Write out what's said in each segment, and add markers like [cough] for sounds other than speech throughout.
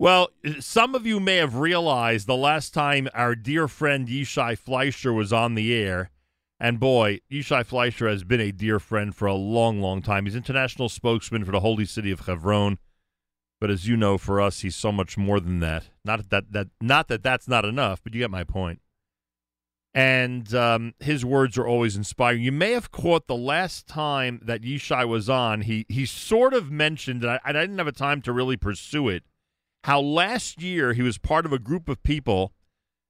Well, some of you may have realized the last time our dear friend Yishai Fleischer was on the air, and boy, Yishai Fleischer has been a dear friend for a long, long time. He's international spokesman for the holy city of Hebron. But as you know, for us, he's so much more than that. Not that that not that that's not enough, but you get my point. And um, his words are always inspiring. You may have caught the last time that Yishai was on. He he sort of mentioned, and I, I didn't have a time to really pursue it. How last year he was part of a group of people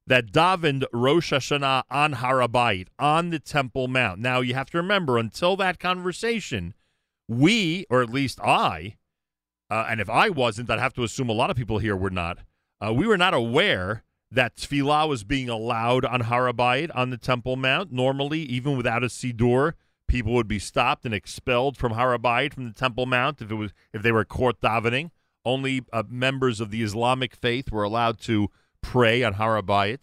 that davened Rosh Hashanah on Har HaBayit on the Temple Mount. Now you have to remember, until that conversation, we, or at least I, uh, and if I wasn't, I'd have to assume a lot of people here were not. Uh, we were not aware that tefillah was being allowed on Har HaBayit on the Temple Mount. Normally, even without a siddur, people would be stopped and expelled from Har HaBayit from the Temple Mount if it was if they were court davening. Only uh, members of the Islamic faith were allowed to pray on Har HaBayit.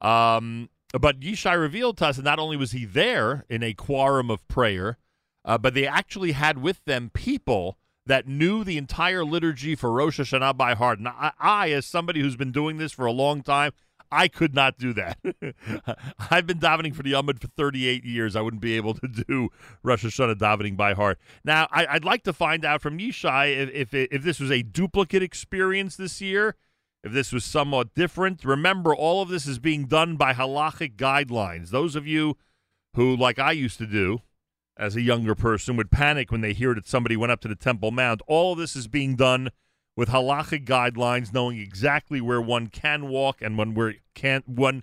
Um, but Yishai revealed to us that not only was he there in a quorum of prayer, uh, but they actually had with them people that knew the entire liturgy for Rosh Hashanah by heart. And I, I, as somebody who's been doing this for a long time, I could not do that. [laughs] I've been davening for the Amud for 38 years. I wouldn't be able to do Rosh Hashanah davening by heart. Now, I, would like to find out from Yishai if if, if this was a duplicate experience this year, if this was somewhat different. Remember, all of this is being done by halachic guidelines. Those of you who, like I used to do, as a younger person would panic when they hear that somebody went up to the Temple Mount. All of this is being done with halachic guidelines, knowing exactly where one can walk and when where can't one,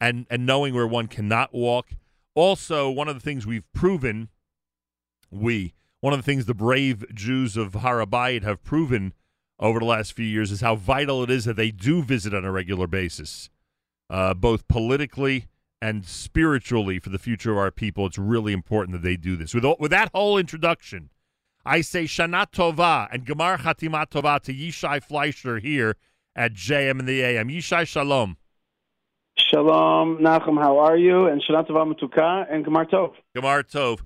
and and knowing where one cannot walk. Also, one of the things we've proven, we one of the things the brave Jews of Har HaBayit have proven over the last few years is how vital it is that they do visit on a regular basis, uh, both politically and spiritually for the future of our people, it's really important that they do this. With, with that whole introduction, I say Shana Tova and Gemar Chatima Tova to Yishai Fleischer here at JM in the AM. Yishai Shalom. Shalom, Nachum, how are you? And Shana Tova Matuka and Gemar Tov. Gemar Tov.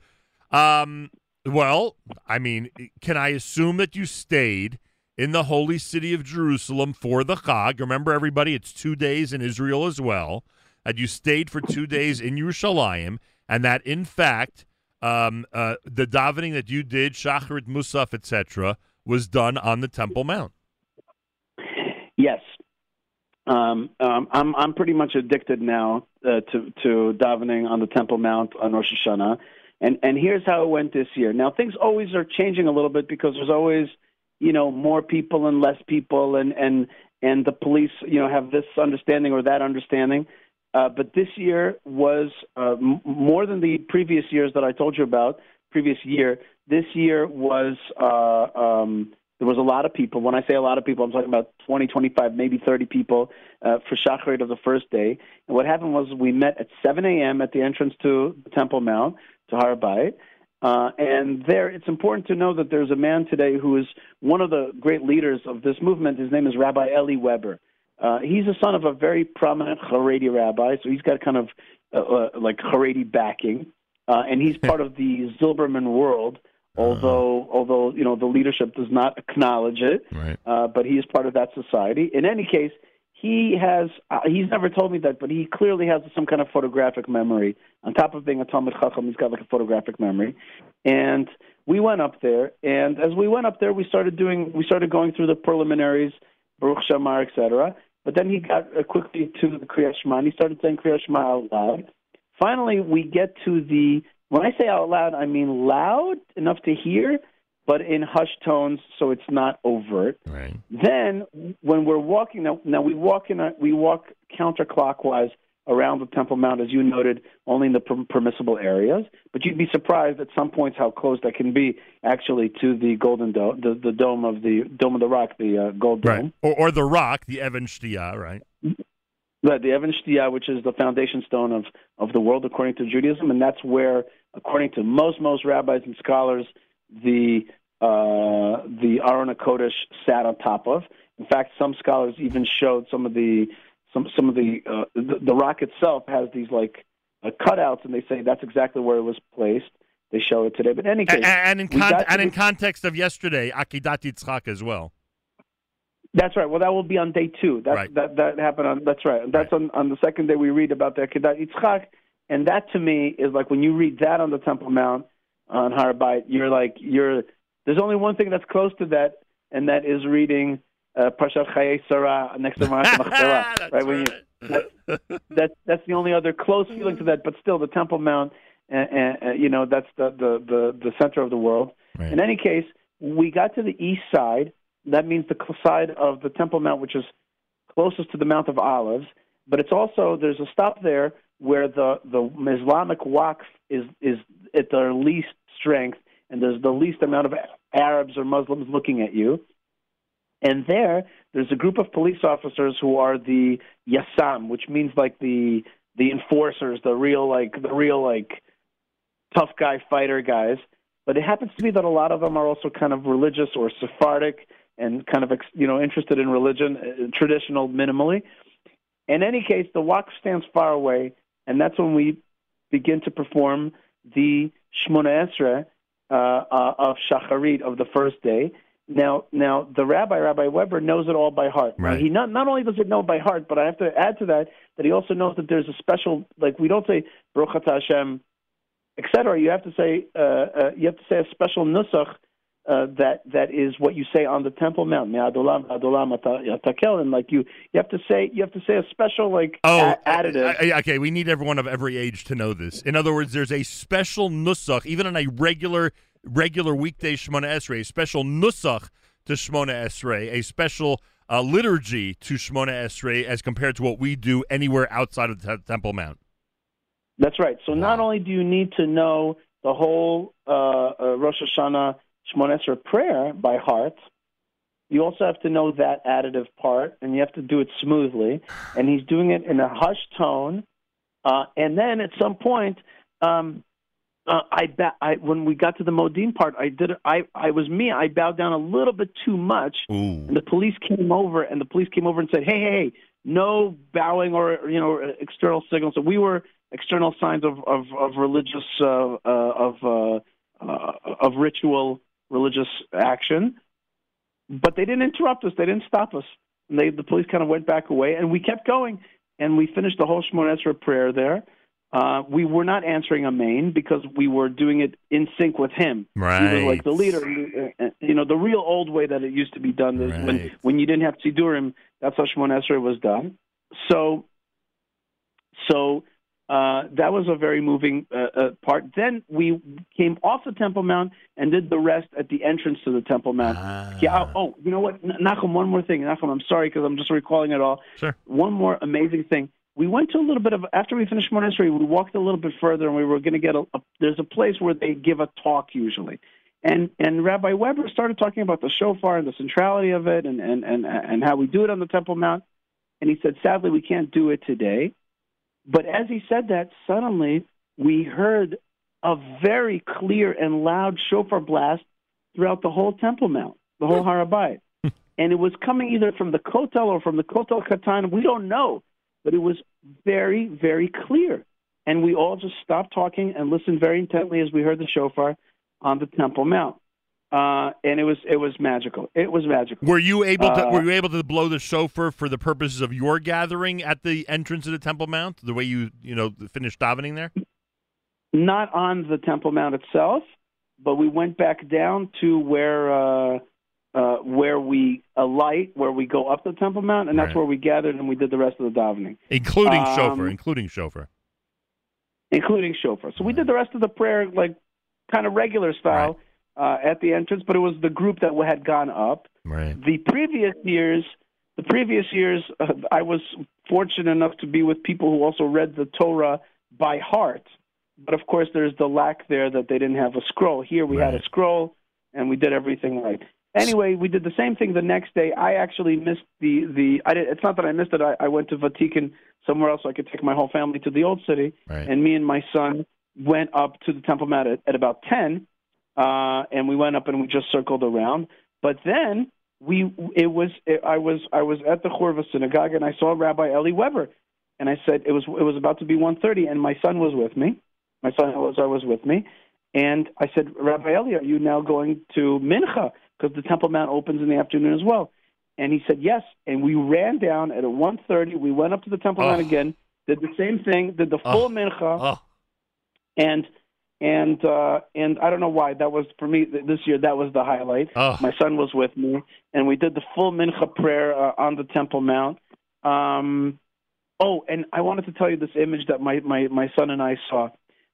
Um, well, I mean, can I assume that you stayed in the holy city of Jerusalem for the Chag? Remember, everybody, it's two days in Israel as well that you stayed for two days in Yerushalayim, and that in fact um, uh, the davening that you did, Shacharit Musaf, etc., was done on the Temple Mount. Yes, um, um, I'm I'm pretty much addicted now uh, to to davening on the Temple Mount on Rosh Hashanah, and and here's how it went this year. Now things always are changing a little bit because there's always you know more people and less people, and and and the police you know have this understanding or that understanding. Uh, but this year was uh, m- more than the previous years that I told you about. Previous year, this year was uh, um, there was a lot of people. When I say a lot of people, I'm talking about 20, 25, maybe 30 people uh, for Shacharit of the first day. And what happened was we met at 7 a.m. at the entrance to the Temple Mount to Har Bayit. Uh, and there, it's important to know that there's a man today who is one of the great leaders of this movement. His name is Rabbi Eli Weber. Uh, he's the son of a very prominent Haredi rabbi, so he's got kind of uh, uh, like Haredi backing, uh, and he's [laughs] part of the Zilberman world. Although, uh-huh. although you know the leadership does not acknowledge it, right. Uh, but he is part of that society. In any case, he has uh, he's never told me that, but he clearly has some kind of photographic memory. On top of being a Talmud Chacham, he's got like a photographic memory. And we went up there, and as we went up there, we started doing we started going through the preliminaries Baruch She'amar, etc. But then he got uh, quickly to the Kriyat Shema, and he started saying Kriyat Shema out loud. Finally, we get to the when I say out loud, I mean loud enough to hear, but in hushed tones, so it's not overt. Right. Then, when we're walking, now, now we walk in a, we walk counterclockwise around the Temple Mount, as you noted, only in the per- permissible areas. But you'd be surprised at some points how close that can be actually to the Golden Dome, the, the dome of the Dome of the Rock, the uh, Gold Dome, right. or, or the Rock, the Even Shtiyah, right? Right, the Even Shtiyah, which is the foundation stone of of the world according to Judaism, and that's where, according to most most rabbis and scholars, the uh, the Aron Kodesh sat on top of. In fact, some scholars even showed some of the some some of the uh, the, the rock itself has these like uh, cutouts, and they say that's exactly where it was placed. They show it today, but in any case, and, and in con- and in context of yesterday, Akidat Yitzchak as well. That's right. Well, that will be on day two. That Right. that that happened on. That's right. That's on on the second day we read about the Kedat Yitzchak, and that to me is like when you read that on the Temple Mount on Har Bayit, you're like you're. There's only one thing that's close to that, and that is reading Parshat Chayei Sarah next to Me'arat [laughs] Machpelah. That's right? When you, that, that that's the only other close feeling to that. But still, the Temple Mount, uh, uh, you know, that's the, the the the center of the world. Right. In any case, we got to the east side. That means the side of the Temple Mount, which is closest to the Mount of Olives. But it's also there's a stop there where the the Islamic Waqf is is at their least strength, and there's the least amount of Arabs or Muslims looking at you. And there, there's a group of police officers who are the Yassam, which means like the the enforcers, the real like the real like tough guy fighter guys. But it happens to be that a lot of them are also kind of religious or Sephardic and kind of you know interested in religion, uh, traditional minimally. In any case, the Waqf stands far away, and that's when we begin to perform the Shmona Esrei uh, uh, of Shacharit of the first day. Now, now the rabbi, Rabbi Weber, knows it all by heart. Right. he not not only does it know by heart, but I have to add to that that he also knows that there's a special like we don't say Baruch Atah Hashem, etc. You have to say uh, uh, you have to say a special nusach uh, that that is what you say on the Temple Mount. Adolam atakel, and like you you have to say you have to say a special like Oh, a- additive. I- I- okay, we need everyone of every age to know this. In other words, there's a special nusach, even on a regular regular weekday Shemona Esrei, a special nusach to Shemona Esrei, a special uh, liturgy to Shemona Esrei as compared to what we do anywhere outside of the Te- Temple Mount. That's right. So not only do you need to know the whole uh, uh, Rosh Hashanah Shemona Esrei prayer by heart, you also have to know that additive part, and you have to do it smoothly. And he's doing it in a hushed tone. Uh, and then at some point, um, uh, I, ba- I when we got to the Modim part, I did. I I was me. I bowed down a little bit too much, Ooh. and the police came over, and the police came over and said, "Hey, hey, hey, no bowing or you know external signals." So we were external signs of of, of religious uh, uh, of uh, uh, of ritual religious action, but they didn't interrupt us. They didn't stop us. And they the police kind of went back away, and we kept going, and we finished the whole Shemona Esrei prayer there. Uh, we were not answering a main because we were doing it in sync with him. He was like the leader, uh, you know, the real old way that it used to be done. is When Right. when you didn't have Sidurim, that's how Shemon Esrei was done. So, so uh, that was a very moving uh, uh, part. Then we came off the Temple Mount and did the rest at the entrance to the Temple Mount. Ah. Yeah. Oh, you know what, Nachum? One more thing, Nachum. I'm sorry because I'm just recalling it all. Sure. One more amazing thing. We went to a little bit of after we finished Esrei, we walked a little bit further, and we were going to get a, a. There's a place where they give a talk usually, and and Rabbi Weber started talking about the shofar and the centrality of it, and and and and how we do it on the Temple Mount, and he said, sadly, we can't do it today. But as he said that, suddenly we heard a very clear and loud shofar blast throughout the whole Temple Mount, the whole [laughs] Har HaBayit. and it was coming either from the Kotel or from the Kotel Katan. We don't know, but it was very, very clear. And we all just stopped talking and listened very intently as we heard the shofar on the Temple Mount. Uh, and it was it was magical. It was magical. Were you able to Uh, Were you able to blow the shofar for the purposes of your gathering at the entrance of the Temple Mount? The way you you know finished davening there. not on the Temple Mount itself, but we went back down to where uh, uh, where we alight, where we go up the Temple Mount, and that's Right. where we gathered and we did the rest of the davening, including Um, shofar, including shofar. including shofar. So we did the rest of the prayer like kind of regular style uh, at the entrance, but it was the group that had gone up. Right. The previous years, the previous years, uh, I was fortunate enough to be with people who also read the Torah by heart. But of course, there's the lack there that they didn't have a scroll. Here we had a scroll, and we did everything right. Anyway, we did the same thing the next day. I actually missed the the. I did, it's not that I missed it. I, I went to vatikin somewhere else so I could take my whole family to the old city Right. and me and my son went up to the Temple Mount at, at about ten, uh, and we went up and we just circled around. But then we, it was, it, I was, I was at the Hurva synagogue and I saw Rabbi Eli Weber, and I said it was, it was about to be one thirty, and my son was with me, my son Elazar was with me, and I said, Rabbi Eli, are you now going to Mincha because the Temple Mount opens in the afternoon as well? And he said yes. And we ran down at 1.30. We went up to the Temple Mount Oh. again, did the same thing, did the full Oh. mincha, Oh, and and uh, and I don't know why that was for me this year. That was the highlight. oh, My son was with me, and we did the full mincha prayer uh, on the Temple Mount. Um, oh, and I wanted to tell you this image that my, my, my son and I saw.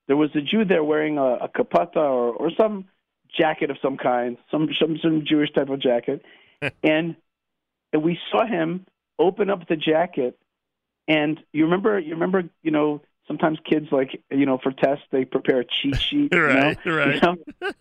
There was a Jew there wearing a, a kapata or, or some jacket of some kind, some some, some Jewish type of jacket, and, [laughs] and we saw him open up the jacket. And you remember, you remember, you know, sometimes kids like, you know, for tests they prepare a cheat [laughs] sheet. you know? right, right. You know,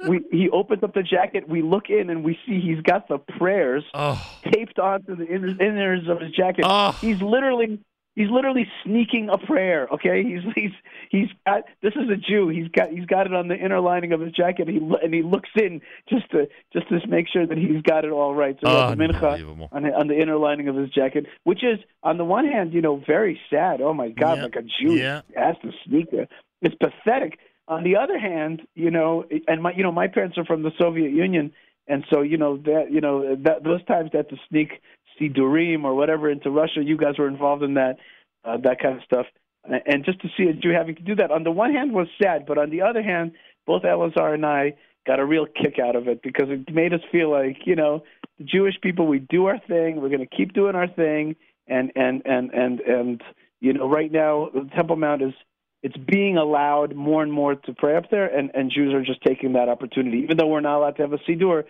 we he opens up the jacket. We look in and we see he's got the prayers Oh, taped onto the inner, inners of his jacket. oh, He's literally he's literally sneaking a prayer. Okay, he's he's he's got this is a Jew. He's got he's got it on the inner lining of his jacket. And he and he looks in just to just to make sure that he's got it all right. So mincha on the, on the inner lining of his jacket, which is on the one hand, you know, very sad. Oh my God, Yeah. like a Jew Yeah. has to sneak it. It's pathetic. On the other hand, you know, and my you know my parents are from the Soviet Union, and so you know that you know that those times that to sneak sidurim or whatever into Russia, you guys were involved in that uh, that kind of stuff, and and just to see a Jew having to do that on the one hand was sad, but on the other hand, both Elazar and I got a real kick out of it because it made us feel like you know the Jewish people we do our thing, we're going to keep doing our thing, and and and and and you know right now the Temple Mount is it's being allowed more and more to pray up there, and, and Jews are just taking that opportunity. Even though we're not allowed to have a siddur,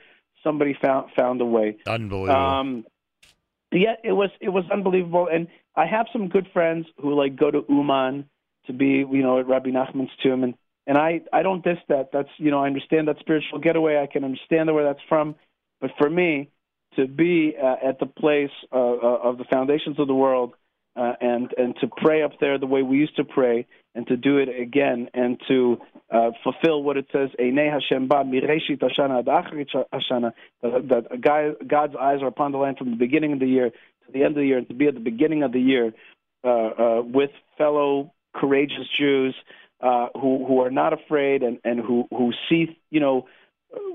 somebody found found a way. Unbelievable. Um, yeah, it was it was unbelievable, and I have some good friends who like go to Uman to be you know at Rabbi Nachman's tomb, and and I I don't diss that. That's you know I understand that spiritual getaway. I can understand where that's from, but for me to be uh, at the place uh, uh, of the foundations of the world uh, and and to pray up there the way we used to pray, and to do it again, and to uh, fulfill what it says, "Einei Hashem ba mireshit Hashana ad Hashana," that, that God, God's eyes are upon the land from the beginning of the year to the end of the year, and to be at the beginning of the year uh, uh, with fellow courageous Jews uh, who who are not afraid and and who who see you know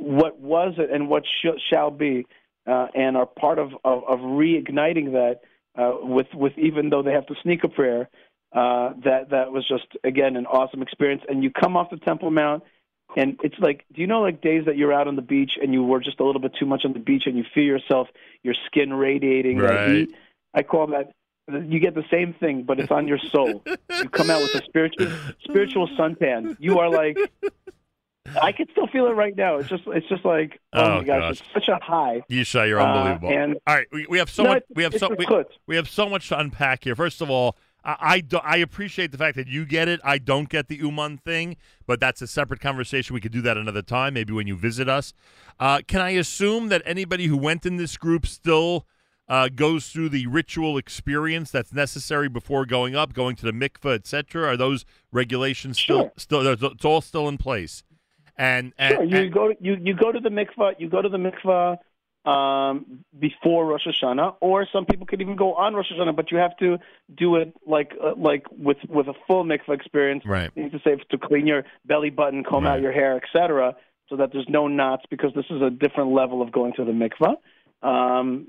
what was and what sh- shall be, uh, and are part of of, of reigniting that uh, with with even though they have to sneak a prayer. Uh, that that was just again an awesome experience. And you come off the Temple Mount, and it's like, do you know like days that you're out on the beach and you were just a little bit too much on the beach and you feel yourself, your skin radiating, Right. heat? I call that. You get the same thing, but it's on your soul. you come out with a spiritual spiritual suntan. You are like, I can still feel it right now. It's just it's just like, oh, Oh, my gosh, gosh. it's such a high. Yishai, you're Uh, unbelievable. and All right, we, we have so No, much. We have so we, we have so much to unpack here. First of all, I I, do, I appreciate the fact that you get it. I don't get the Uman thing, but that's a separate conversation. We could do that another time, maybe when you visit us. Uh, can I assume that anybody who went in this group still uh, goes through the ritual experience that's necessary before going up, going to the mikveh, etc.? Are those regulations still Sure. still? It's all still in place. And, and, Sure, you and- go to, you you go to the mikvah. You go to the mikvah um, before Rosh Hashanah, or some people could even go on Rosh Hashanah, but you have to do it like uh, like with with a full mikvah experience. right. You need to say to clean your belly button, comb Right. out your hair, etc., so that there's no knots because this is a different level of going to the mikvah. Um,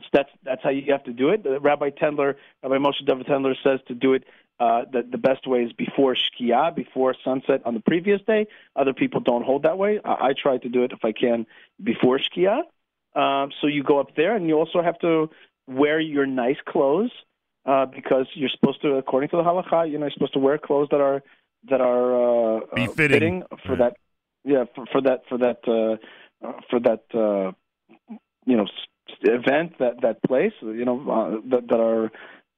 so that's that's how you have to do it. Rabbi Tendler, Rabbi Moshe David Tendler says to do it. Uh, the, the best way is before Shkia, before sunset on the previous day. Other people don't hold that way. I, I try to do it if I can before Shkia. Um, so you go up there, and you also have to wear your nice clothes uh, because you're supposed to, according to the halacha, you know, you're supposed to wear clothes that are that are uh, uh, Befitting. for that. Yeah, for, for that for that uh, uh, for that uh, you know event that that place. You know uh, that that are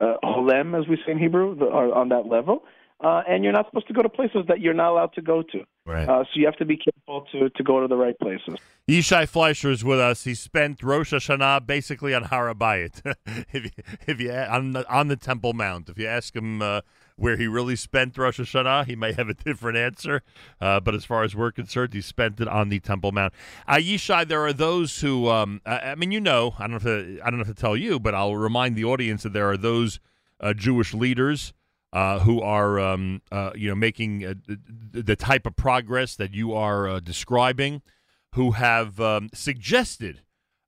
uh, holem, as we say in Hebrew, are on that level. Uh, and you're not supposed to go to places that you're not allowed to go to. Right. Uh, so you have to be careful to, to go to the right places. Yishai Fleischer is with us. He spent Rosh Hashanah basically on Har HaBayit. [laughs] if you, if you on the on the Temple Mount, if you ask him uh, where he really spent Rosh Hashanah, he may have a different answer. Uh, but as far as we're concerned, he spent it on the Temple Mount. Uh, Yishai, there are those who, um, I, mean, you know, I don't know if to, I don't know if to tell you, but I'll remind the audience that there are those uh, Jewish leaders uh, who are um, uh, you know making uh, the, type of progress that you are uh, describing, who have um, suggested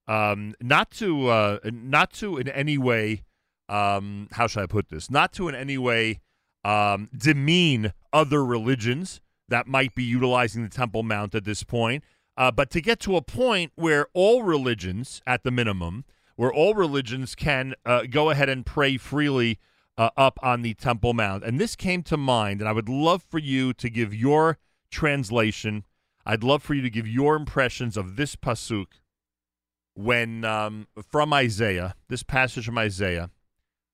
um, not to not to in any way um, how should I put this? Not to in any way um, demean other religions that might be utilizing the Temple Mount at this point, uh, but to get to a point where all religions, at the minimum, where all religions can uh, go ahead and pray freely uh, up on the Temple Mount. And this came to mind, and I would love for you to give your translation. I'd love for you to give your impressions of this pasuk when um, from Isaiah, this passage from Isaiah,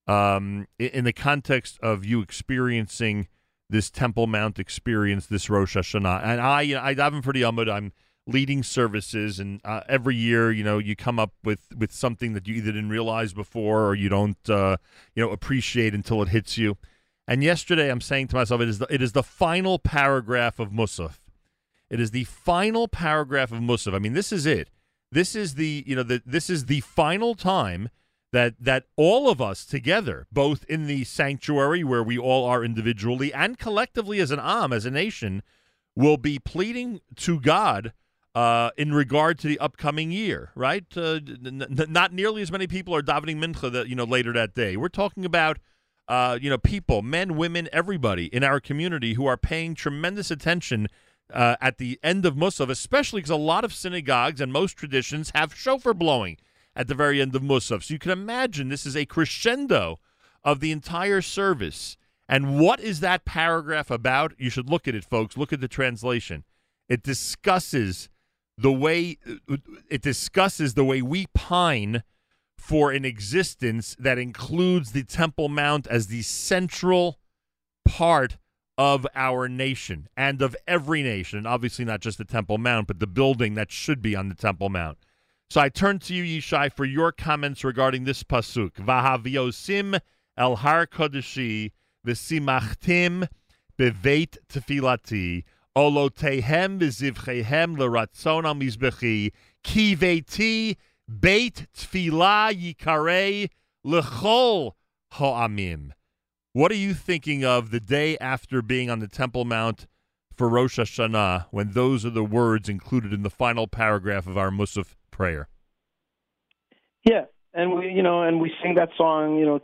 um, in the context of you experiencing this Temple Mount experience, this Rosh Hashanah. And I, you know, I daven for the Amud. I'm leading services, and uh, every year, you know, you come up with with something that you either didn't realize before or you don't, uh, you know, appreciate until it hits you. And yesterday, I'm saying to myself, it is the, it is the final paragraph of Musaf. It is the final paragraph of Musaf. I mean, this is it. This is the you know the, this is the final time that that all of us together, both in the sanctuary where we all are individually and collectively as an am, as a nation, will be pleading to God uh, in regard to the upcoming year. Right? Uh, n- n- not nearly as many people are davening mincha that you know later that day. We're talking about. Uh, you know, people, men, women, everybody in our community who are paying tremendous attention uh, at the end of Musaf, especially because a lot of synagogues and most traditions have shofar blowing at the very end of Musaf. So you can imagine this is a crescendo of the entire service. And what is that paragraph about? You should look at it, folks. Look at the translation. It discusses the way it discusses the way we pine for an existence that includes the Temple Mount as the central part of our nation and of every nation. And obviously, not just the Temple Mount, but the building that should be on the Temple Mount. So I turn to you, Yishai, for your comments regarding this pasuk. Vahaviosim el har kodeshi v'simachtim beveit tefilati olotehem v'zivchehem l'ratzon al mizbechi ki veiti beit tefila yikarei l'chol ha'amim. What are you thinking of the day after being on the Temple Mount for Rosh Hashanah when those are the words included in the final paragraph of our Musaf prayer. Yeah, and we, you know, and we sing that song, you know,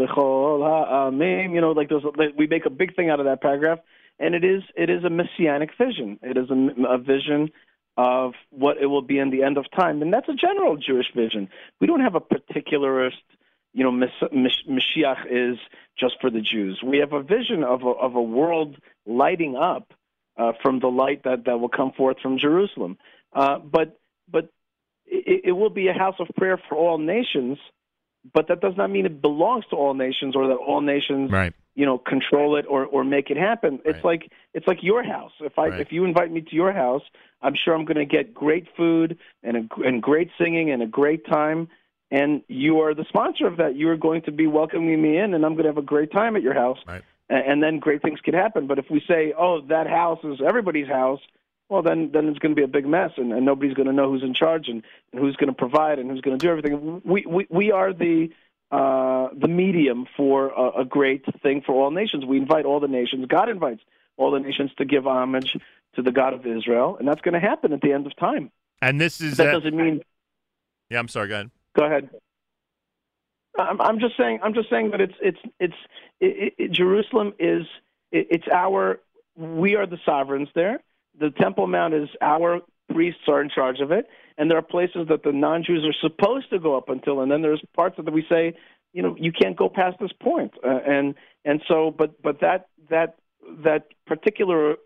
Lichol Ha'amim. You know, like. Like, we make a big thing out of that paragraph, and it is it is a messianic vision. It is a, a vision of what it will be in the end of time, and that's a general Jewish vision. We don't have a particularist. You know, Mashiach is just for the Jews. We have a vision of a, of a world lighting up uh, from the light that, that will come forth from Jerusalem. Uh, but but it, it, will be a house of prayer for all nations. But that does not mean it belongs to all nations or that all nations, right. you know, control it or, or make it happen. It's right. like it's like your house. If I right. if you invite me to your house, I'm sure I'm going to get great food and a, and great singing and a great time. And you are the sponsor of that. You are going to be welcoming me in, and I'm going to have a great time at your house. And then great things could happen. But if we say, "Oh, that house is everybody's house," well, then then it's going to be a big mess, and, and nobody's going to know who's in charge and, and who's going to provide and who's going to do everything. We we we are the uh, the medium for a, a great thing for all nations. We invite all the nations. God invites all the nations to give homage to the God of Israel, and that's going to happen at the end of time. And this is that uh, doesn't mean. Yeah, I'm sorry. Go ahead. Go ahead. I'm, I'm just saying. I'm just saying that it's it's it's it, it, Jerusalem is it, it's our. We are the sovereigns there. The Temple Mount is our priests are in charge of it, and there are places that the non-Jews are supposed to go up until, and then there's parts that we say, you know, you can't go past this point, uh, and and so, but but that that that particular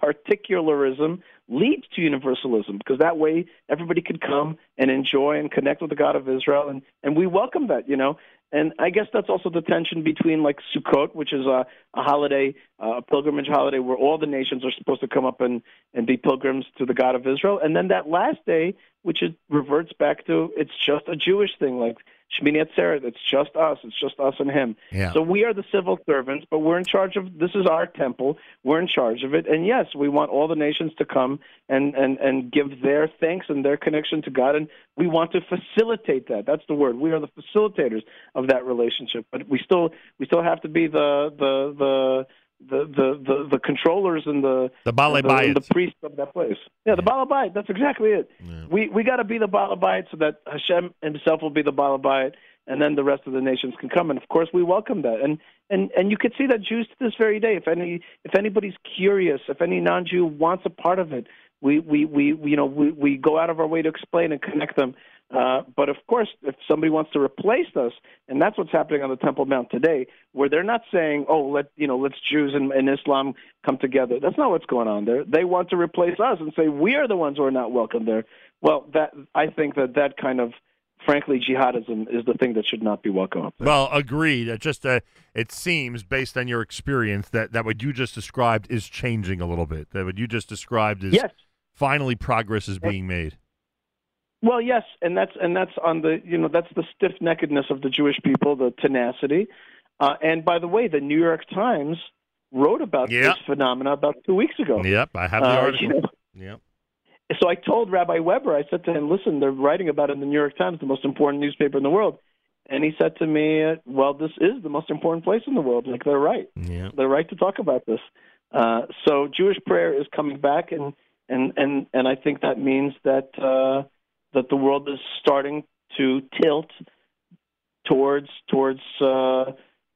particularism leads to universalism because that way everybody could come and enjoy and connect with the God of Israel and and we welcome that you know and I guess that's also the tension between like Sukkot, which is a, a holiday, uh, a pilgrimage holiday where all the nations are supposed to come up and, and be pilgrims to the God of Israel. And then that last day, which it reverts back to, it's just a Jewish thing, like Shmini Atzeret. It's just us. It's just us and Him. Yeah. So we are the civil servants, but we're in charge of. This is our temple. We're in charge of it. And yes, we want all the nations to come and and and give their thanks and their connection to God. And we want to facilitate that. That's the word. We are the facilitators of that relationship. But we still we still have to be the the the the the the, the controllers and the the balabait, the, the priests of that place. Yeah, the yeah. balabait. That's exactly it. Yeah. We we got to be the balabait so that Hashem Himself will be the balabait, and then the rest of the nations can come. And of course, we welcome that. And and and you could see that Jews to this very day. If any if anybody's curious, if any non-Jew wants a part of it, we we we you know we we go out of our way to explain and connect them. Uh, but of course, if somebody wants to replace us, and that's what's happening on the Temple Mount today, where they're not saying, "Oh, let you know, let's Jews and, and Islam come together." That's not what's going on there. They want to replace us and say we are the ones who are not welcome there. Well, that I think that that kind of frankly, jihadism is the thing that should not be welcome up there. Well, agreed. It just uh, it seems, based on your experience, that, that what you just described is changing a little bit. That what you just described is yes. finally progress is being made. Well, yes, and that's and that's on the you know that's the stiff neckedness of the Jewish people, the tenacity. Uh, and by the way, the New York Times wrote about yep. this phenomena about two weeks ago. Yep, I have the uh, article. You know, yep so I told Rabbi Weber, I said to him, listen, they're writing about it in the New York Times, the most important newspaper in the world. And he said to me, well, this is the most important place in the world. Like, they're right. Yeah. They're right to talk about this. Uh, so Jewish prayer is coming back, and, and, and, and I think that means that, uh, that the world is starting to tilt towards, towards, uh,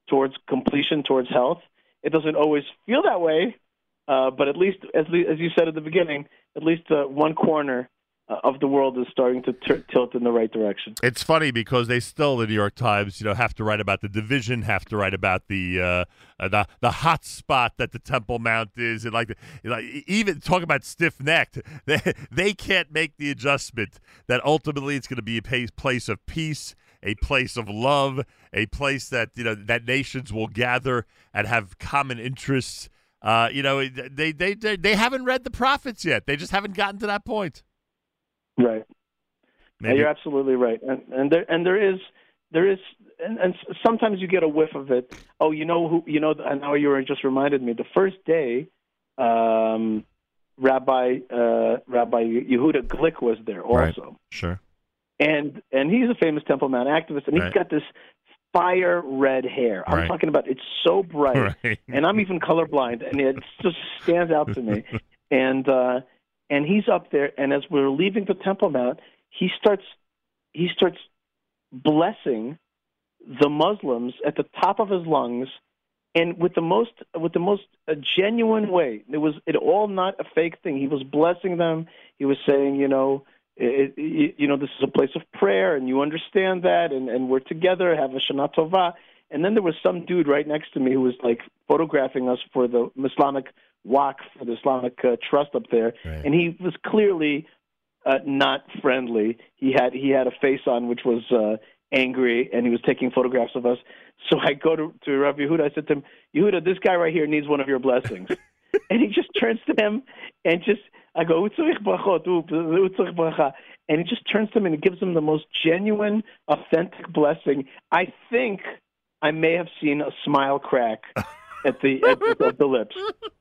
towards completion, towards health. It doesn't always feel that way, uh, but at least, as, as you said at the beginning, at least uh, one corner of the world is starting to t- tilt in the right direction. It's funny because they still, the New York Times, you know, have to write about the division, have to write about the uh, uh the the hot spot that the Temple Mount is, and like, like even talk about stiff necked. [laughs] They they can't make the adjustment that ultimately it's going to be a place of peace. A place of love, a place that you know that nations will gather and have common interests uh, you know, they, they they they haven't read the prophets yet. They just haven't gotten to that point. Right. Yeah, you're absolutely right, and and there and there is there is and, and sometimes you get a whiff of it. Oh, you know who you know. I know you were just reminded me. The first day, um, Rabbi uh, Rabbi Yehuda Glick was there also. Right. Sure. And and he's a famous Temple Mount activist, and he's got this fire red hair. I'm right. talking about it's so bright, [laughs] right. and I'm even colorblind, and it just stands out to me. [laughs] and uh, and he's up there, and as we're leaving the Temple Mount, he starts he starts blessing the Muslims at the top of his lungs, and with the most with the most uh, genuine way. It was it all not a fake thing. He was blessing them. He was saying, you know it, it, you know, this is a place of prayer, and you understand that, and, and we're together, have a Shana Tova. And then there was some dude right next to me who was like photographing us for the Islamic Waqf, for the Islamic uh, Trust up there, right. and he was clearly uh, not friendly. He had he had a face on which was uh, angry, and he was taking photographs of us. So I go to to Rabbi Yehuda. I said to him, Yehuda, this guy right here needs one of your blessings. [laughs] and he just turns to him and just I go, and he just turns to him and gives him the most genuine, authentic blessing. I think I may have seen a smile crack [laughs] at the at the, the lips.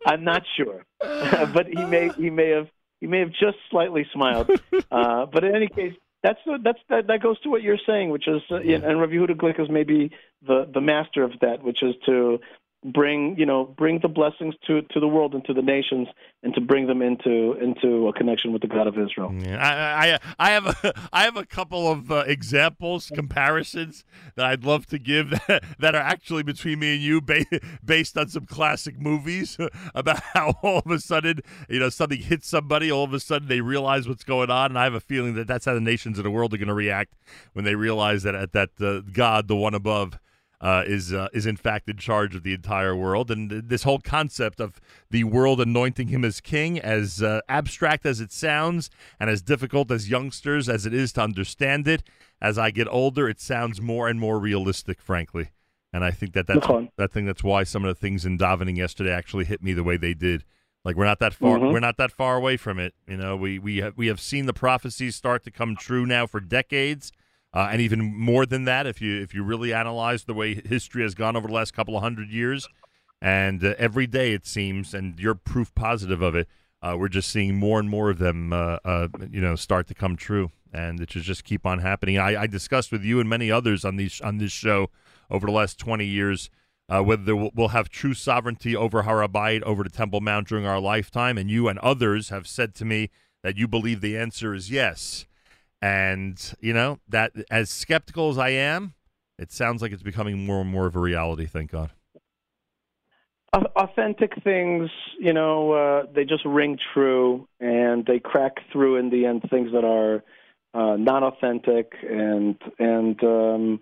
I'm not sure, [laughs] but he may he may have he may have just slightly smiled. Uh, but in any case, that's that's that, that goes to what you're saying, which is uh, and Rav Yehuda Glick is maybe the the master of that, which is to bring you know bring the blessings to to the world and to the nations and to bring them into into a connection with the God of Israel. Yeah, I, I I have a [laughs] I have a couple of uh, examples comparisons that I'd love to give that, [laughs] that are actually between me and you ba- [laughs] based on some classic movies about how all of a sudden you know something hits somebody all of a sudden they realize what's going on and I have a feeling that that's how the nations of the world are going to react when they realize that at that uh, God the one above uh, is uh, is in fact in charge of the entire world. And this whole concept of the world anointing him as king, as uh, abstract as it sounds, and as difficult as youngsters as it is to understand it, as I get older, it sounds more and more realistic, frankly. And I think that that's that thing that's why some of the things in davening yesterday actually hit me the way they did. Like we're not that far mm-hmm. we're not that far away from it. You know, we we have, we have seen the prophecies start to come true now for decades uh, and even more than that, if you if you really analyze the way history has gone over the last couple of hundred years, and uh, every day it seems, and you're proof positive of it, uh, we're just seeing more and more of them, uh, uh, you know, start to come true, and it should just keep on happening. I, I discussed with you and many others on these on this show over the last twenty years uh, whether we'll have true sovereignty over Har HaBayit, over the Temple Mount during our lifetime. And you and others have said to me that you believe the answer is yes. And, you know, that as skeptical as I am, it sounds like it's becoming more and more of a reality, thank God. Authentic things, you know, uh, they just ring true and they crack through in the end things that are uh, not authentic and, and, um,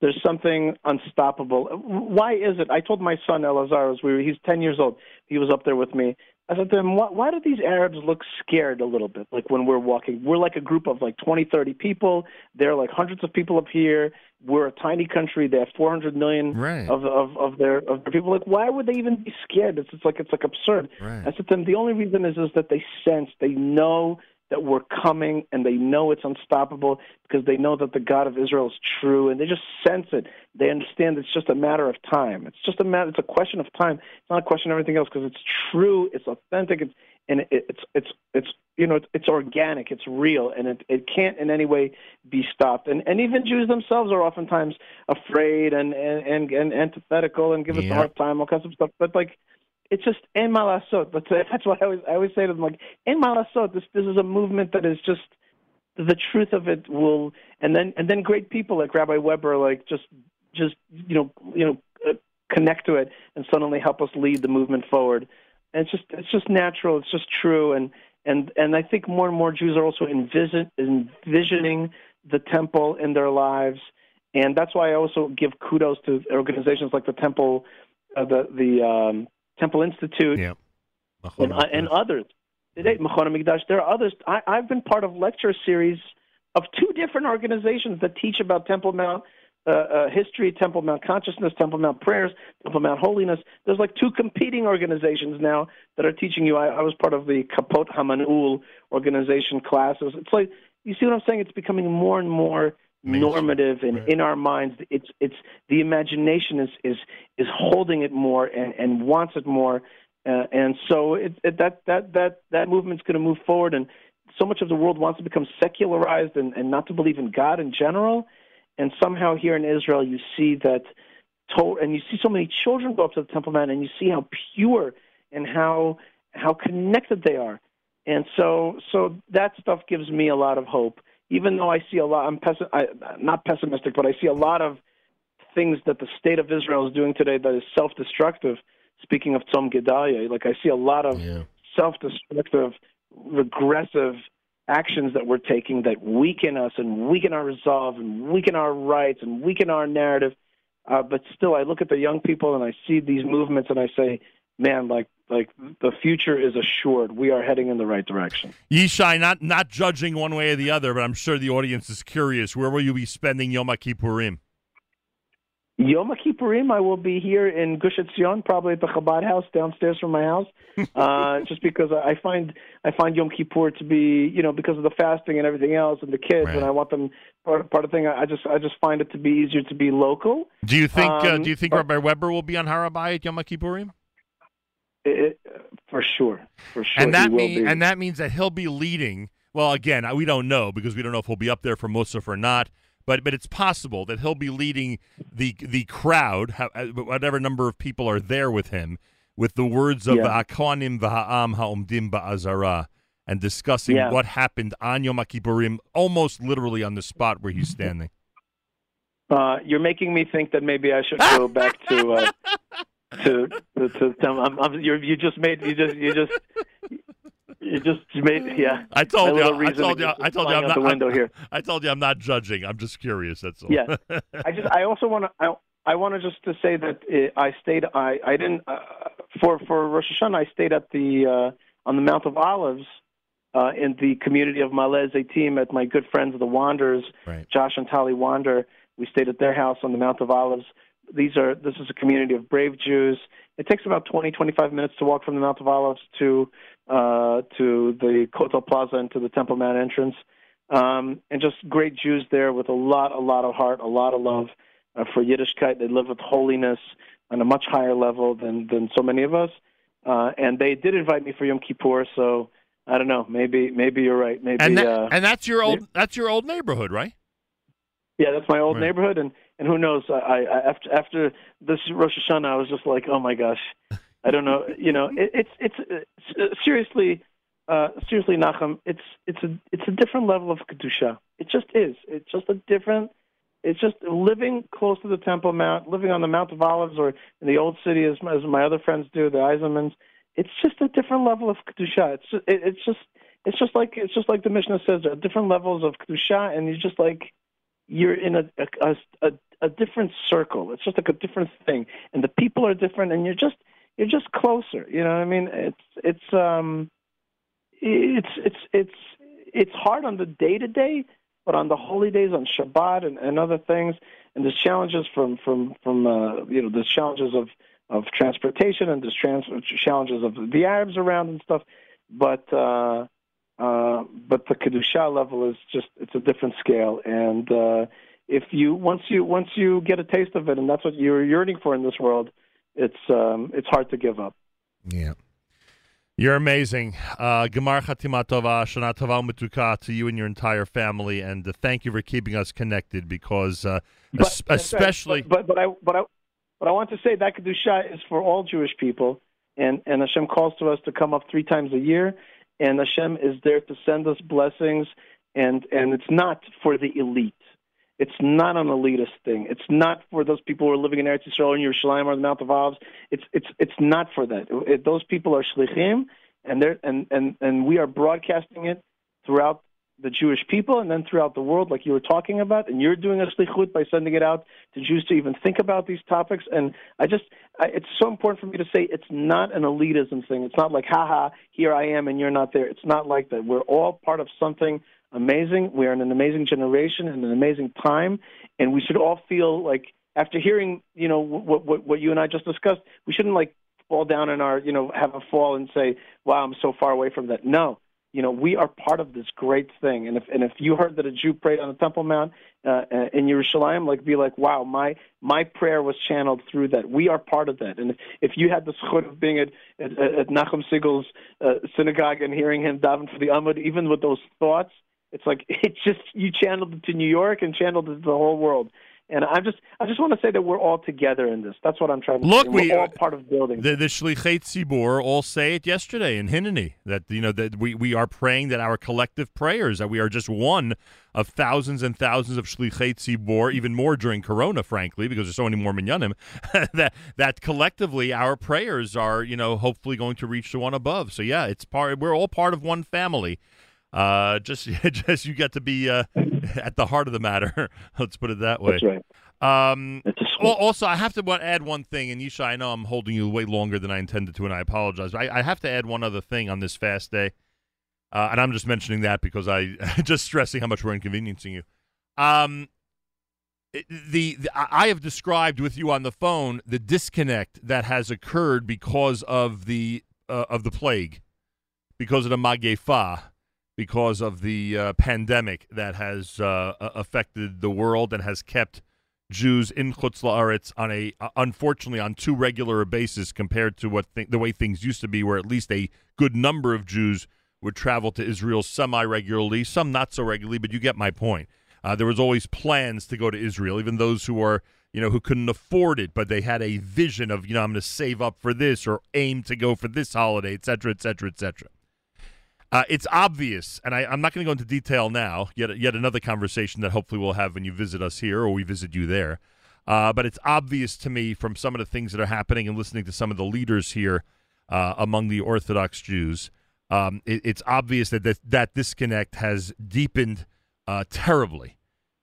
there's something unstoppable. Why is it? I told my son Elazar, we were, he's 10 years old. He was up there with me. I said to him, why, why do these Arabs look scared a little bit? Like when we're walking, we're like a group of like 20, 30 people. There are like hundreds of people up here. We're a tiny country. They have 400 million right. of, of of their of their people. Like, why would they even be scared? It's, it's like it's like absurd. Right. I said to them, the only reason is is that they sense, they know that we're coming and they know it's unstoppable because they know that the God of Israel is true and they just sense it. They understand it's just a matter of time. It's just a matter. It's a question of time. It's not a question of everything else because it's true. It's authentic. It's and it, it's it's it's you know it's, it's organic. It's real and it it can't in any way be stopped. And and even Jews themselves are oftentimes afraid and and and, and antithetical and give us yeah. a hard time, all kinds of stuff. But like it's just en malasot. But [laughs] that's what I always I always say to them like en malasot. This this is a movement that is just the truth of it will and then and then great people like Rabbi Weber like just just you know you know uh, connect to it and suddenly help us lead the movement forward. And it's just it's just natural. It's just true. And and and I think more and more Jews are also envision, envisioning the temple in their lives. And that's why I also give kudos to organizations like the Temple, uh, the the um, Temple Institute, yeah. and, uh, and others. Today, There are others. I, I've been part of lecture series of two different organizations that teach about Temple Mount uh, uh, history, Temple Mount consciousness, Temple Mount prayers, Temple Mount holiness. There's like two competing organizations now that are teaching you. I, I was part of the Kapot Hamanul organization classes. It's like you see what I'm saying. It's becoming more and more normative and right. in our minds it's it's the imagination is is is holding it more and and wants it more. Uh, and so it, it, that that that that movement's going to move forward. And so much of the world wants to become secularized and, and not to believe in God in general. And somehow here in Israel you see that to- and you see so many children go up to the Temple Mount and you see how pure and how how connected they are. And so so that stuff gives me a lot of hope even though I see a lot, I'm pessi- I, not pessimistic, but I see a lot of things that the state of Israel is doing today that is self-destructive. Speaking of Tzom Gedalia, like I see a lot of Yeah. self-destructive, regressive actions that we're taking that weaken us and weaken our resolve and weaken our rights and weaken our narrative. Uh, but still, I look at the young people and I see these movements and I say, man, like like the future is assured. We are heading in the right direction. Yishai, not not judging one way or the other, but I'm sure the audience is curious. Where will you be spending Yom Kippurim? Yom Kippurim, I will be here in Gush Etzion, probably at the Chabad house downstairs from my house, [laughs] uh, just because I find I find Yom Kippur to be, you know, because of the fasting and everything else, and the kids, Right. and I want them part part of the thing. I just I just find it to be easier to be local. Do you think uh, Um, Do you think but- Rabbi Weber will be on Harabai at Yom Kippurim? It, for sure, for sure. and that mean, and that means that he'll be leading. Well, again, we don't know because we don't know if he'll be up there for Musaf or not. But but it's possible that he'll be leading the the crowd, uh, whatever number of people are there with him, with the words of Akonim v'ha'am ha'omdim ba'azara, and discussing Yeah. what happened on Yom Kippurim, almost literally on the spot where he's standing. Uh, you're making me think that maybe I should go back to uh, [laughs] to to. to, I'm, I'm, you just made you just you just you just made yeah. I told you. I told you. I told you. I'm not. the window I'm- here. I told you I'm not judging. I'm just curious. That's all. Yeah. [laughs] I just I also want to I, I want to just to say that uh, I stayed I I didn't uh, for for Rosh Hashanah I stayed at the uh, on the Mount of Olives uh, in the community of Ma'ale Zeitim at my good friends the Wanderers Right. Josh and Tali Wander we stayed at their house on the Mount of Olives these are this is a community of brave Jews it takes about 20 25 minutes to walk from the Mount of Olives to uh, to the Kotel Plaza and to the Temple Mount entrance um, and just great Jews there with a lot, a lot of heart, a lot of love uh, for Yiddishkeit. They live with holiness on a much higher level than than so many of us. Uh, and they did invite me for Yom Kippur, so I don't know. Maybe maybe you're right. Maybe And that, uh, and that's your old that's your old neighborhood, right? Yeah, that's my old Right. neighborhood, and and who knows? I, I after after this Rosh Hashanah, I was just like, oh my gosh, I don't know. You know, it, it's it's uh, seriously, uh, seriously, Nachum. It's it's a it's a different level of kedusha. It just is. It's just a different. It's just living close to the Temple Mount, living on the Mount of Olives, or in the old city, as as my other friends do, the Eisenmans. It's just a different level of kedusha. It's just, it, it's just it's just like it's just like the Mishnah says, there are different levels of kedusha, and you just like you're in a a, a a different circle. It's just like a different thing, and the people are different, and you're just you're just closer. You know what I mean? It's it's um it's it's it's it's hard on the day to day, but on the holy days, on Shabbat and, and other things, and there's challenges from from from uh, you know there's challenges of of transportation and there's trans- challenges of the Arabs around and stuff, but. uh uh, but the kedusha level is just it's a different scale, and uh, if you once you once you get a taste of it, and that's what you're yearning for in this world, it's um, it's hard to give up. Yeah. You're amazing. Uh, Gemar Chatima Tova, Shana Tova to you and your entire family, and uh, thank you for keeping us connected because, uh, But- es- especially. but, but but I but I but I want to say that kedusha is for all Jewish people, and and Hashem calls to us to come up three times a year, and Hashem is there to send us blessings, and and it's not for the elite. It's not an elitist thing. It's not for those people who are living in Eretz Yisrael and Yerushalayim or the Mount of Olives. It's it's it's not for that. It, those people are shlichim, and they're and and and we are broadcasting it throughout the Jewish people and then throughout the world, like you were talking about. And you're doing a shlichut by sending it out to Jews to even think about these topics. And I just, I, it's so important for me to say it's not an elitism thing. It's not like, haha, here I am and you're not there. It's not like that. We're all part of something amazing. We are in an amazing generation and an amazing time, and we should all feel like after hearing, you know, what what, what you and I just discussed, we shouldn't like fall down in our, you know, have a fall and say, "Wow, I'm so far away from that." No, you know, we are part of this great thing. And if and if you heard that a Jew prayed on the Temple Mount uh, in Yerushalayim, like be like, "Wow, my my prayer was channeled through that." We are part of that. And if, if you had the zechut of being at at, at Nachum Segal's uh, synagogue and hearing him daven for the Amud, even with those thoughts it's like [laughs] it just you channeled it to New York and channeled it to the whole world. And I just I just want to say that we're all together in this. That's what I'm trying to Look, say. we- we're all uh, part of building. The, the Shlichei Tzibur all say it yesterday in Hineni that you know that we, we are praying that our collective prayers that we are just one of thousands and thousands of Shlichei Tzibur, even more during Corona, frankly, because there's so many more minyanim. [laughs] that that collectively our prayers are you know hopefully going to reach the one above. So yeah, it's part. We're all part of one family. Uh, just [laughs] just you got to be uh, [laughs] at the heart of the matter. [laughs] Let's put it that way. That's right. Um, well, also, I have to add one thing, and Yishai, I know I'm holding you way longer than I intended to, and I apologize. I, I have to add one other thing on this fast day, uh, and I'm just mentioning that because I just stressing how much we're inconveniencing you. Um, the, the I I have described with you on the phone the disconnect that has occurred because of the uh, of the plague, because of the magefa, because of the uh, pandemic that has uh, affected the world and has kept Jews in Chutz La'aretz on a uh, unfortunately on too regular a basis compared to what th- the way things used to be, where at least a good number of Jews would travel to Israel semi regularly, some not so regularly, but you get my point. Uh, there was always plans to go to Israel, even those who are you know who couldn't afford it, but they had a vision of you know I'm going to save up for this or aim to go for this holiday, et cetera, et cetera, et cetera. Uh, it's obvious, and I, I'm not going to go into detail now. Yet, yet another conversation that hopefully we'll have when you visit us here or we visit you there. Uh, but it's obvious to me from some of the things that are happening and listening to some of the leaders here uh, among the Orthodox Jews. Um, it, it's obvious that that, that disconnect has deepened uh, terribly,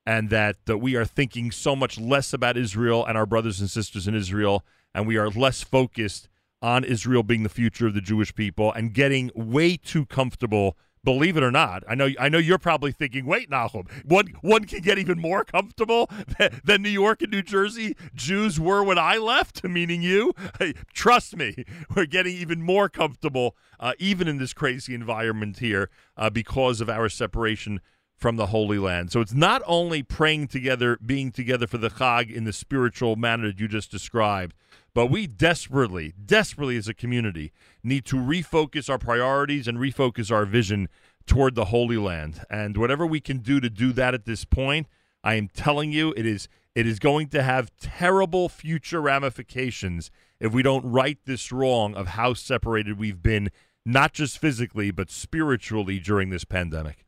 and that that we are thinking so much less about Israel and our brothers and sisters in Israel, and we are less focused on Israel being the future of the Jewish people and getting way too comfortable. Believe it or not, I know I know you're probably thinking, wait, Nachum, one one can get even more comfortable [laughs] than, New York and New Jersey Jews were when I left, [laughs] meaning you. Hey, trust me, [laughs] we're getting even more comfortable, uh, even in this crazy environment here, uh, because of our separation from the Holy Land. So it's not only praying together, being together for the Chag in the spiritual manner that you just described, but we desperately, desperately as a community need to refocus our priorities and refocus our vision toward the Holy Land. And whatever we can do to do that at this point, I am telling you, it is it is going to have terrible future ramifications if we don't right this wrong of how separated we've been, not just physically, but spiritually during this pandemic.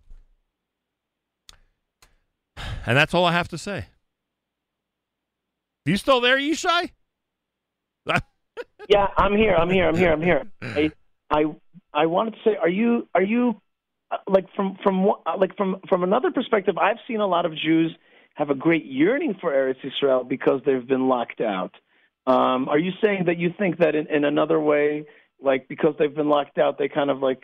And that's all I have to say. You still there, Yishai? Yeah, I'm here. I'm here. I'm here. I'm here. I, I, I wanted to say, are you, are you, uh, like from from uh, like from from another perspective? I've seen a lot of Jews have a great yearning for Eretz Israel because they've been locked out. Um, are you saying that you think that in, in another way, like because they've been locked out, they kind of like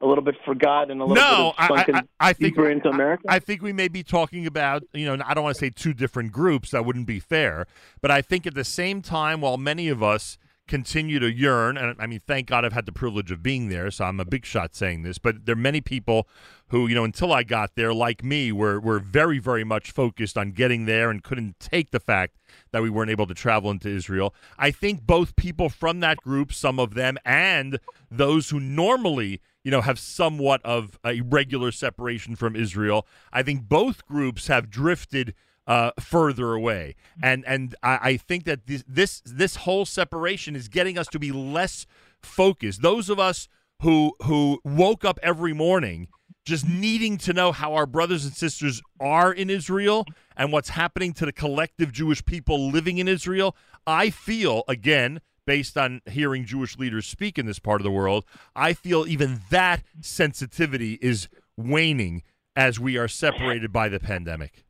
a little bit forgotten a little no, bit I, I, I think, deeper into America? I, I think we may be talking about, you know, I don't want to say two different groups, that wouldn't be fair. But I think at the same time, while many of us continue to yearn. And I mean, thank God I've had the privilege of being there, so I'm a big shot saying this. But there are many people who, you know, until I got there, like me, were were very, very much focused on getting there and couldn't take the fact that we weren't able to travel into Israel. I think both people from that group, some of them, and those who normally you know, have somewhat of a regular separation from Israel. I think both groups have drifted uh, further away. And and I, I think that this, this this whole separation is getting us to be less focused. Those of us who who woke up every morning just needing to know how our brothers and sisters are in Israel and what's happening to the collective Jewish people living in Israel, I feel again based on hearing Jewish leaders speak in this part of the world, I feel even that sensitivity is waning as we are separated by the pandemic.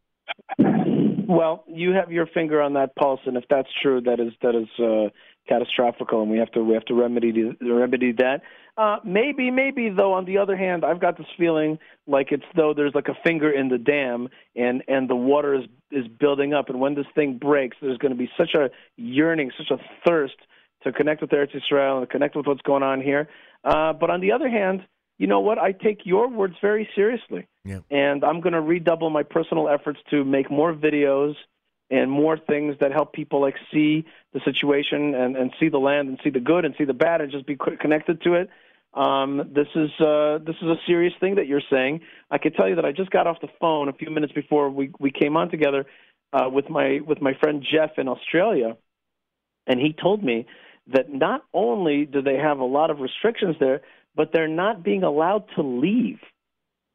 Well, you have your finger on that pulse, and if that's true, that is that is uh, catastrophic, and we have to we have to remedy remedy that. Uh, maybe, maybe though. On the other hand, I've got this feeling like it's though there's like a finger in the dam, and and the water is is building up, and when this thing breaks, there's going to be such a yearning, such a thirst to connect with Eretz Israel and connect with what's going on here. Uh, but on the other hand, you know what? I take your words very seriously. Yeah. And I'm going to redouble my personal efforts to make more videos and more things that help people like see the situation and, and see the land and see the good and see the bad and just be connected to it. Um, this is uh, this is a serious thing that you're saying. I can tell you that I just got off the phone a few minutes before we, we came on together uh, with my with my friend Jeff in Australia, and he told me that not only do they have a lot of restrictions there, but they're not being allowed to leave.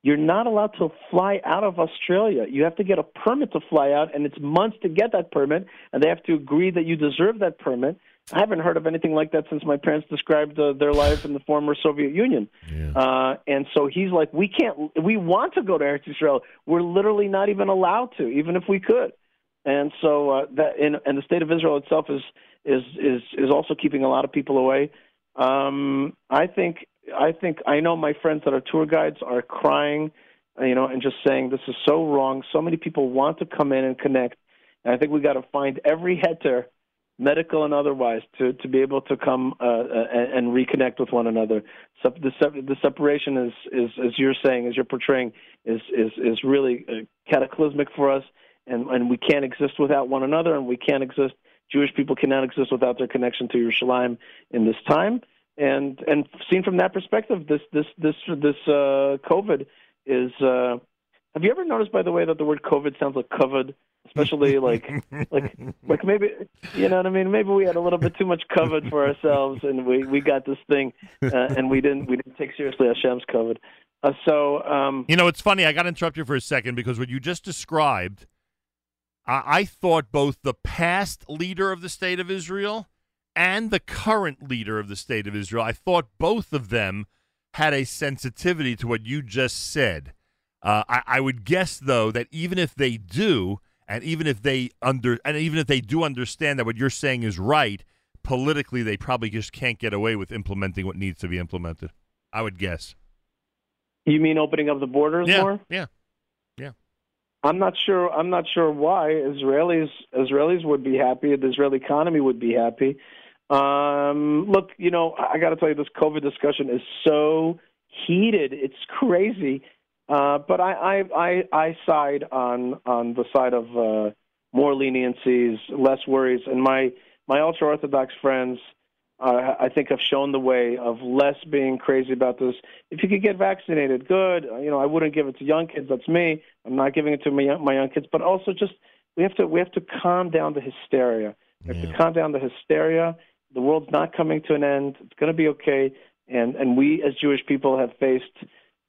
You're not allowed to fly out of Australia. You have to get a permit to fly out, and it's months to get that permit, and they have to agree that you deserve that permit. I haven't heard of anything like that since my parents described uh, their life in the former Soviet Union. Yeah. Uh, and so he's like, we can't, we want to go to Eretz Israel. We're literally not even allowed to, even if we could. And so uh, that, in, and the state of Israel itself is is is is also keeping a lot of people away. Um, I think I think I know my friends that are tour guides are crying, you know, and just saying this is so wrong. So many people want to come in and connect, and I think we got to find every heter, medical and otherwise, to to be able to come uh, uh and, and reconnect with one another. So the the separation is is as you're saying, as you're portraying, is is is really uh, cataclysmic for us, and and we can't exist without one another, and we can't exist. Jewish people cannot exist without their connection to Yerushalayim in this time and and seen from that perspective, this this this this uh, COVID is. Uh, have you ever noticed, by the way, that the word COVID sounds like covered, especially [laughs] like like like maybe you know what I mean? Maybe we had a little bit too much covered for ourselves, and we we got this thing, uh, and we didn't we didn't take seriously Hashem's covered. Uh, so um, you know, it's funny. I got to interrupt you for a second because what you just described, I, I thought both the past leader of the state of Israel and the current leader of the state of Israel. I thought both of them had a sensitivity to what you just said. Uh, I, I, would guess, though, that even if they do, and even if they under, and even if they do understand that what you're saying is right, politically they probably just can't get away with implementing what needs to be implemented. I would guess. You mean opening up the borders yeah, more? Yeah. Yeah. I'm not sure. I'm not sure why Israelis Israelis would be happy. The Israeli economy would be happy. Um, look, you know, I got to tell you, this COVID discussion is so heated. It's crazy. Uh, but I, I, I, I side on on the side of uh, more leniencies, less worries, and my my ultra orthodox friends uh, I think have shown the way of less being crazy about this. If you could get vaccinated, good. You know, I wouldn't give it to young kids. That's me. I'm not giving it to my my young kids. But also, just we have to we have to calm down the hysteria. We have Yeah. to calm down the hysteria. The world's not coming to an end. It's going to be okay. And and we as Jewish people have faced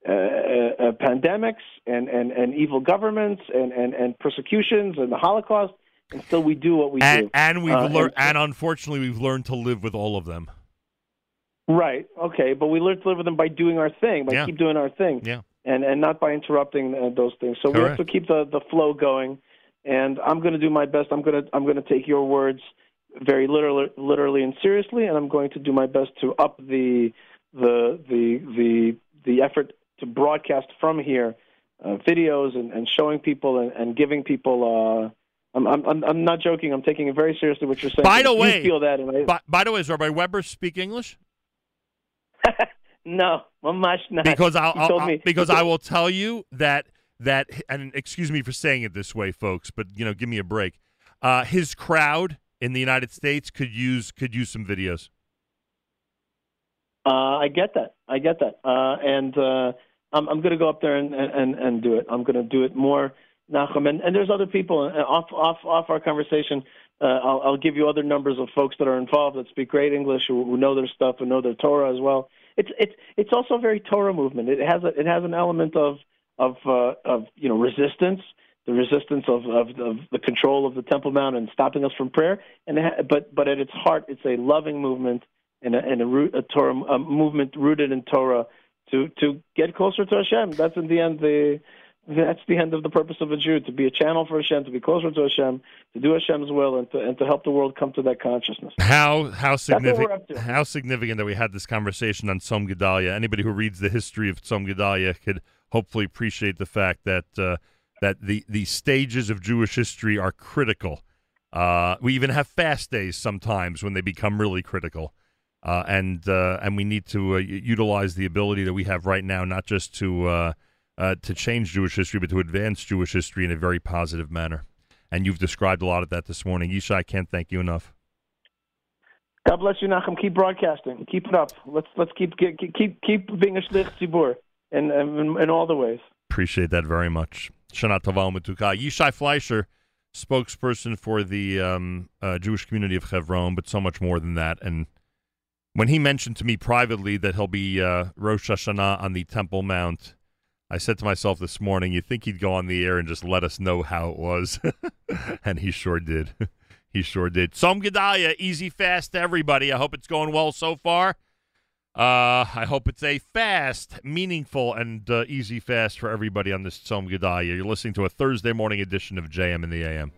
uh, uh, pandemics and, and, and evil governments and, and, and persecutions and the Holocaust, and still we do what we And, do. and we've Uh, learned, and- and unfortunately, we've learned to live with all of them. Right. Okay. But we learn to live with them by doing our thing, by Yeah. keep doing our thing, Yeah. and and not by interrupting uh, those things. So we have to keep the, the flow going. And I'm going to do my best. I'm going to I'm going to take your words very literally, literally and seriously, and I'm going to do my best to up the the the the the effort to broadcast from here uh, videos and, and showing people and, and giving people. I'm, I'm I'm not joking. I'm taking it very seriously. What you're saying. By the You way- feel that, I, By, by the way, does Rabbi Weber speak English? [laughs] no, mamash not. Because I'll, I'll- I'll- because I will tell you that that and excuse me for saying it this way, folks, but you know, give me a break. Uh, his crowd in the United States could use could use some videos. Uh, I get that. I get that. Uh, and uh, I'm, I'm going to go up there and, and, and do it. I'm going to do it more, Nachum. And, and there's other people uh, off off off our conversation. Uh, I'll, I'll give you other numbers of folks that are involved that speak great English, who, who know their stuff, and know their Torah as well. It's it's it's also a very Torah movement. It has a, it has an element of of uh, of you know resistance, the resistance of, of of the control of the Temple Mount and stopping us from prayer. And ha- but but at its heart, it's a loving movement and a, and a, root, a Torah a movement rooted in Torah to to get closer to Hashem. That's in the end the that's the end of the purpose of a Jew to be a channel for Hashem, to be closer to Hashem, to do Hashem's will, and to and to help the world come to that consciousness. How how significant how significant that we had this conversation on Tzom Gedalia. Anybody who reads the history of Tzom Gedalia could hopefully appreciate the fact that uh, that the the stages of Jewish history are critical. Uh, we even have fast days sometimes when they become really critical, uh, and uh, and we need to uh, utilize the ability that we have right now, not just to uh, to change Jewish history, but to advance Jewish history in a very positive manner. And you've described a lot of that this morning, Yishai. I can't thank you enough. God bless you, Nachum. Keep broadcasting. Keep it up. Let's let's keep keep keep, keep being a shlich tzibur in, in in all the ways. Appreciate that very much. Shana Tova Matuka. Yishai Fleischer, spokesperson for the um, uh, Jewish community of Hebron, but so much more than that. And when he mentioned to me privately that he'll be uh, Rosh Hashanah on the Temple Mount, I said to myself this morning, you think he'd go on the air and just let us know how it was? [laughs] and he sure did. [laughs] he sure did. Tzom Gedalia, easy fast to everybody. I hope it's going well so far. Uh, I hope it's a fast, meaningful, and uh, easy fast for everybody on this Tzom Gedalia. You're listening to a Thursday morning edition of JM in the AM.